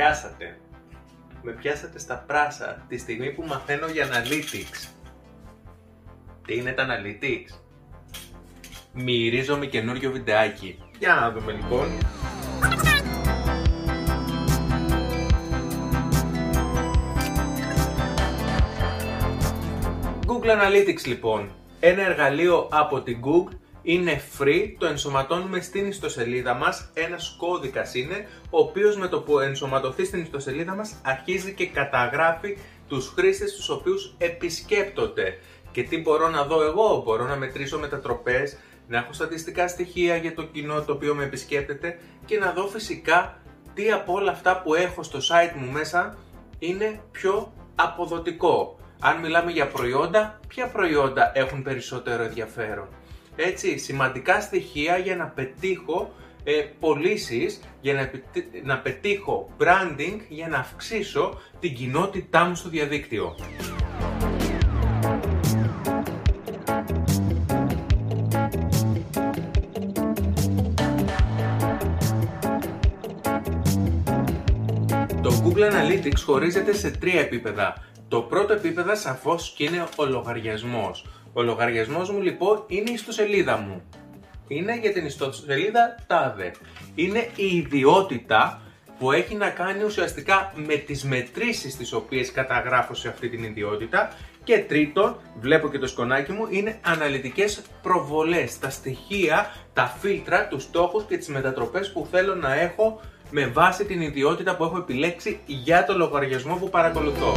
πιάσατε. Με πιάσατε στα πράσα τη στιγμή που μαθαίνω για analytics. Τι είναι τα analytics? Μυρίζομαι καινούριο βιντεάκι. Για να δούμε λοιπόν. Google Analytics λοιπόν. Ένα εργαλείο από την Google είναι free, το ενσωματώνουμε στην ιστοσελίδα μας, ένας κώδικας είναι, ο οποίος με το που ενσωματωθεί στην ιστοσελίδα μας αρχίζει και καταγράφει τους χρήστες τους οποίους επισκέπτονται. Και τι μπορώ να δω εγώ, μπορώ να μετρήσω μετατροπές, να έχω στατιστικά στοιχεία για το κοινό το οποίο με επισκέπτεται και να δω φυσικά τι από όλα αυτά που έχω στο site μου μέσα είναι πιο αποδοτικό. Αν μιλάμε για προϊόντα, ποια προϊόντα έχουν περισσότερο ενδιαφέρον; Έτσι, σημαντικά στοιχεία για να πετύχω ε, πωλήσεις, για να, να πετύχω branding, για να αυξήσω την κοινότητά μου στο διαδίκτυο. Το Google Analytics χωρίζεται σε τρία επίπεδα. Το πρώτο επίπεδο σαφώς και είναι ο λογαριασμός. Ο λογαριασμός μου λοιπόν είναι η ιστοσελίδα μου. Είναι για την ιστοσελίδα τάδε. Είναι η ιδιότητα που έχει να κάνει ουσιαστικά με τις μετρήσεις τις οποίες καταγράφω σε αυτή την ιδιότητα και τρίτον, βλέπω και το σκονάκι μου, είναι αναλυτικές προβολές, τα στοιχεία, τα φίλτρα, τους στόχους και τις μετατροπές που θέλω να έχω με βάση την ιδιότητα που έχω επιλέξει για το λογαριασμό που παρακολουθώ.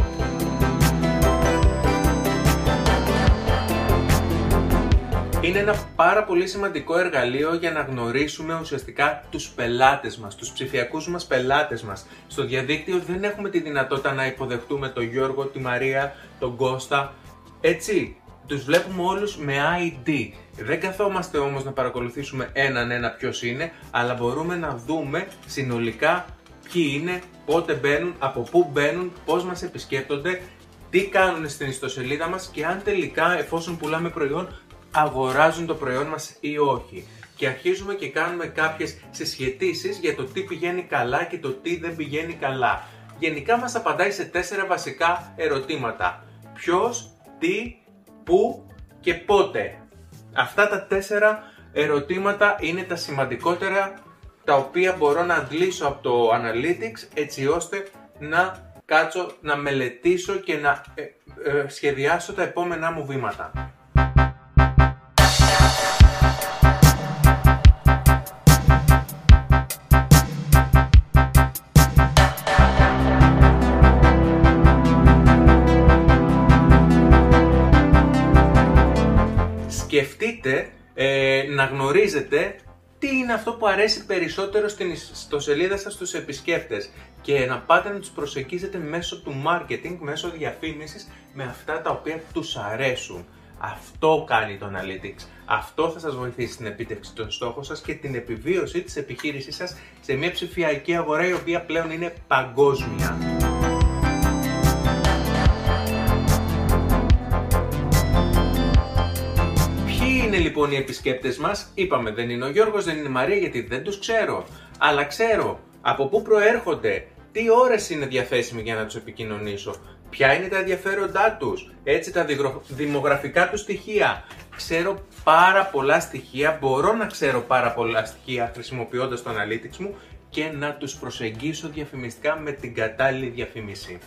Είναι ένα πάρα πολύ σημαντικό εργαλείο για να γνωρίσουμε ουσιαστικά τους πελάτες μας, τους ψηφιακούς μας πελάτες μας. Στο διαδίκτυο δεν έχουμε τη δυνατότητα να υποδεχτούμε τον Γιώργο, τη Μαρία, τον Κώστα. Έτσι, τους βλέπουμε όλους με ID. Δεν καθόμαστε όμως να παρακολουθήσουμε έναν ένα ποιος είναι, αλλά μπορούμε να δούμε συνολικά ποιοι είναι, πότε μπαίνουν, από πού μπαίνουν, πώς μας επισκέπτονται, τι κάνουν στην ιστοσελίδα μας και αν τελικά εφόσον πουλάμε προϊόν αγοράζουν το προϊόν μας ή όχι. Και αρχίζουμε και κάνουμε κάποιες συσχετήσεις για το τι πηγαίνει καλά και το τι δεν πηγαίνει καλά. Γενικά μας απαντάει σε τέσσερα βασικά ερωτήματα. Ποιος, τι, πού και πότε. Αυτά τα τέσσερα ερωτήματα είναι τα σημαντικότερα τα οποία μπορώ να αντλήσω από το Analytics έτσι ώστε να κάτσω να μελετήσω και να ε, ε, σχεδιάσω τα επόμενά μου βήματα. Σκεφτείτε ε, να γνωρίζετε τι είναι αυτό που αρέσει περισσότερο στην ιστοσελίδα σας στους επισκέπτες και να πάτε να τους προσεγγίσετε μέσω του marketing, μέσω διαφήμισης με αυτά τα οποία τους αρέσουν. Αυτό κάνει το Analytics. Αυτό θα σας βοηθήσει στην επίτευξη των στόχων σας και την επιβίωση της επιχείρησής σας σε μια ψηφιακή αγορά η οποία πλέον είναι παγκόσμια. Λοιπόν οι επισκέπτες μας, είπαμε δεν είναι ο Γιώργος, δεν είναι η Μαρία γιατί δεν τους ξέρω. Αλλά ξέρω από πού προέρχονται, τι ώρες είναι διαθέσιμοι για να τους επικοινωνήσω, ποια είναι τα ενδιαφέροντά τους, έτσι τα δημογραφικά τους στοιχεία. Ξέρω πάρα πολλά στοιχεία, μπορώ να ξέρω πάρα πολλά στοιχεία χρησιμοποιώντας το Analytics μου και να τους προσεγγίσω διαφημιστικά με την κατάλληλη διαφήμιση.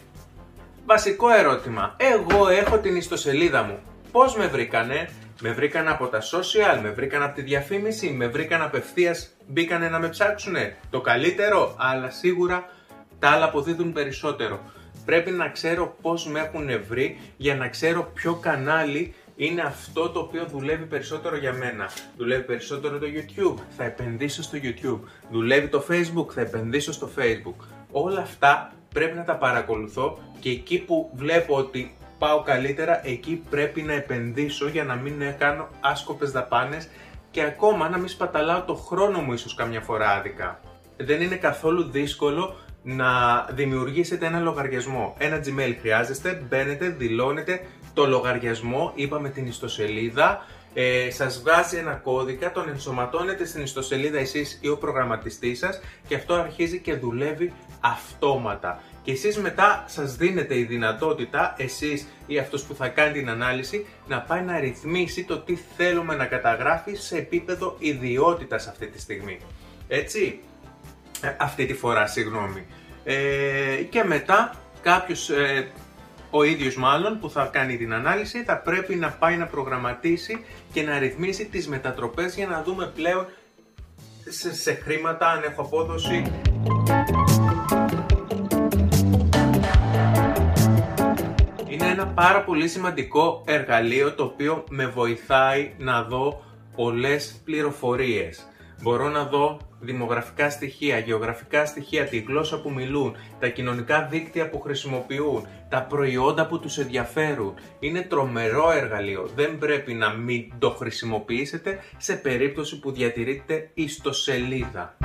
Βασικό ερώτημα. Εγώ έχω την ιστοσελίδα μου. Πώς με βρήκανε; Με βρήκαν από τα social, με βρήκαν από τη διαφήμιση, με βρήκαν απευθείας, μπήκανε να με ψάξουνε. Το καλύτερο, αλλά σίγουρα τα άλλα αποδίδουν περισσότερο. Πρέπει να ξέρω πώς με έχουν βρει για να ξέρω ποιο κανάλι είναι αυτό το οποίο δουλεύει περισσότερο για μένα. Δουλεύει περισσότερο το YouTube, θα επενδύσω στο YouTube. Δουλεύει το Facebook, θα επενδύσω στο Facebook. Όλα αυτά πρέπει να τα παρακολουθώ και εκεί που βλέπω ότι πάω καλύτερα, εκεί πρέπει να επενδύσω για να μην κάνω άσκοπες δαπάνες και ακόμα να μην σπαταλάω το χρόνο μου ίσως καμιά φορά άδικα. Δεν είναι καθόλου δύσκολο να δημιουργήσετε ένα λογαριασμό. Ένα Gmail χρειάζεστε, μπαίνετε, δηλώνετε το λογαριασμό, είπαμε την ιστοσελίδα ε, σας βγάζει ένα κώδικα, τον ενσωματώνετε στην ιστοσελίδα εσείς ή ο προγραμματιστής σας και αυτό αρχίζει και δουλεύει αυτόματα. Και εσείς μετά σας δίνετε η δυνατότητα, εσείς ή αυτός που θα κάνει την ανάλυση, να πάει να ρυθμίσει το τι θέλουμε να καταγράφει σε επίπεδο ιδιότητας αυτή τη στιγμή. Έτσι, ε, αυτή τη φορά, συγγνώμη. Ε, και μετά κάποιος ε, ο ίδιος μάλλον που θα κάνει την ανάλυση θα πρέπει να πάει να προγραμματίσει και να ρυθμίσει τις μετατροπές για να δούμε πλέον σε, σε χρήματα αν έχω απόδοση. Ένα πάρα πολύ σημαντικό εργαλείο το οποίο με βοηθάει να δω πολλές πληροφορίες. Μπορώ να δω δημογραφικά στοιχεία, γεωγραφικά στοιχεία, τη γλώσσα που μιλούν, τα κοινωνικά δίκτυα που χρησιμοποιούν, τα προϊόντα που τους ενδιαφέρουν. Είναι τρομερό εργαλείο. Δεν πρέπει να μην το χρησιμοποιήσετε σε περίπτωση που διατηρείτε ιστοσελίδα.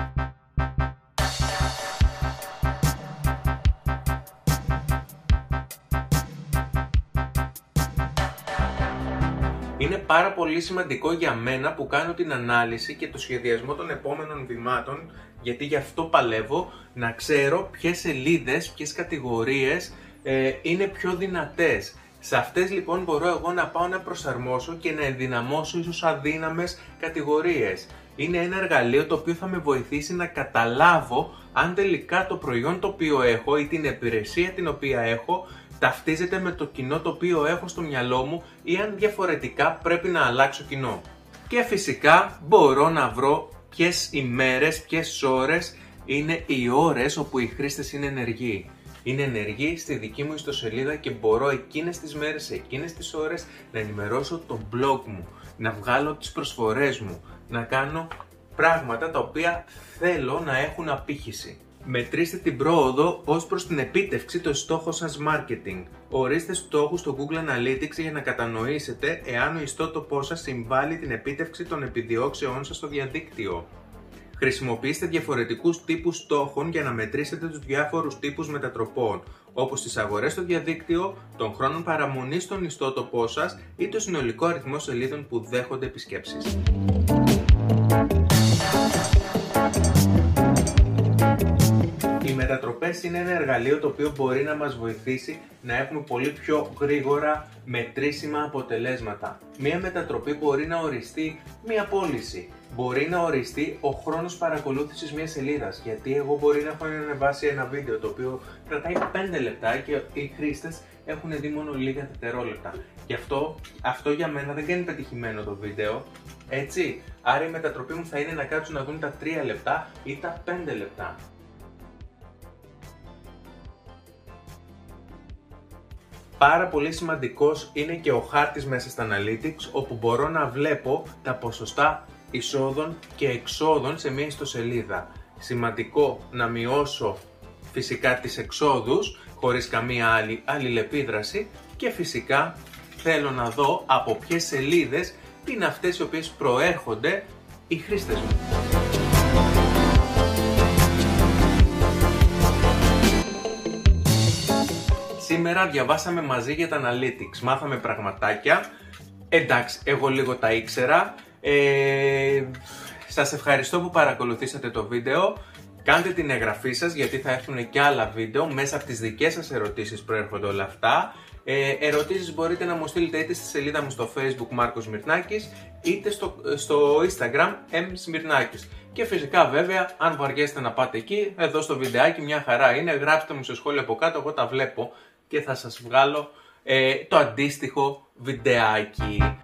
Είναι πάρα πολύ σημαντικό για μένα που κάνω την ανάλυση και το σχεδιασμό των επόμενων βημάτων, γιατί γι' αυτό παλεύω, να ξέρω ποιες σελίδες, ποιες κατηγορίες ε, είναι πιο δυνατές. Σε αυτές λοιπόν μπορώ εγώ να πάω να προσαρμόσω και να ενδυναμώσω ίσως αδύναμες κατηγορίες. Είναι ένα εργαλείο το οποίο θα με βοηθήσει να καταλάβω αν τελικά το προϊόν το οποίο έχω ή την υπηρεσία την οποία έχω ταυτίζεται με το κοινό το οποίο έχω στο μυαλό μου ή αν διαφορετικά πρέπει να αλλάξω κοινό. Και φυσικά μπορώ να βρω ποιες ημέρες, ποιες ώρες είναι οι ώρες όπου οι χρήστες είναι ενεργοί. Είναι ενεργοί στη δική μου ιστοσελίδα και μπορώ εκείνες τις μέρες, εκείνες τις ώρες να ενημερώσω το blog μου, να βγάλω τις προσφορές μου, να κάνω πράγματα τα οποία θέλω να έχουν απήχηση. Μετρήστε την πρόοδο ως προς την επίτευξη των στόχων σας marketing. Ορίστε στόχους στο Google Analytics για να κατανοήσετε εάν ο ιστότοπός σας συμβάλλει την επίτευξη των επιδιώξεών σας στο διαδίκτυο. Χρησιμοποιήστε διαφορετικούς τύπους στόχων για να μετρήσετε τους διάφορους τύπους μετατροπών, όπως τις αγορές στο διαδίκτυο, τον χρόνο παραμονής στον ιστότοπό σας ή το συνολικό αριθμό σελίδων που δέχονται επισκέψεις. Μετατροπές είναι ένα εργαλείο το οποίο μπορεί να μας βοηθήσει να έχουμε πολύ πιο γρήγορα μετρήσιμα αποτελέσματα. Μία μετατροπή μπορεί να οριστεί μία πώληση. Μπορεί να οριστεί ο χρόνος παρακολούθησης μιας σελίδας, γιατί εγώ μπορεί να έχω ανεβάσει ένα βίντεο το οποίο κρατάει 5 λεπτά και οι χρήστες έχουν δει μόνο λίγα δευτερόλεπτα. Γι' αυτό, αυτό για μένα δεν κάνει πετυχημένο το βίντεο, έτσι. Άρα η μετατροπή μου θα είναι να κάτσουν να δουν τα 3 λεπτά ή τα 5 λεπτά. Πάρα πολύ σημαντικός είναι και ο χάρτης μέσα στα Analytics όπου μπορώ να βλέπω τα ποσοστά εισόδων και εξόδων σε μια ιστοσελίδα. Σημαντικό να μειώσω φυσικά τις εξόδους χωρίς καμία άλλη αλληλεπίδραση και φυσικά θέλω να δω από ποιες σελίδες είναι αυτές οι οποίες προέρχονται οι χρήστες μου. Σήμερα διαβάσαμε μαζί για τα Analytics, μάθαμε πραγματάκια. Εντάξει, εγώ λίγο τα ήξερα. Ε, σας ευχαριστώ που παρακολουθήσατε το βίντεο. Κάντε την εγγραφή σας γιατί θα έρθουν και άλλα βίντεο. Μέσα από τις δικές σας ερωτήσεις προέρχονται όλα αυτά. Ε, ερωτήσεις μπορείτε να μου στείλετε είτε στη σελίδα μου στο facebook Μάρκος Μυρνάκης είτε στο, στο instagram M Σμυρνάκης. Και φυσικά βέβαια αν βαριέστε να πάτε εκεί, εδώ στο βιντεάκι μια χαρά είναι, γράψτε μου σε σχόλια από κάτω, εγώ τα βλέπω και θα σας βγάλω ε, το αντίστοιχο βιντεάκι.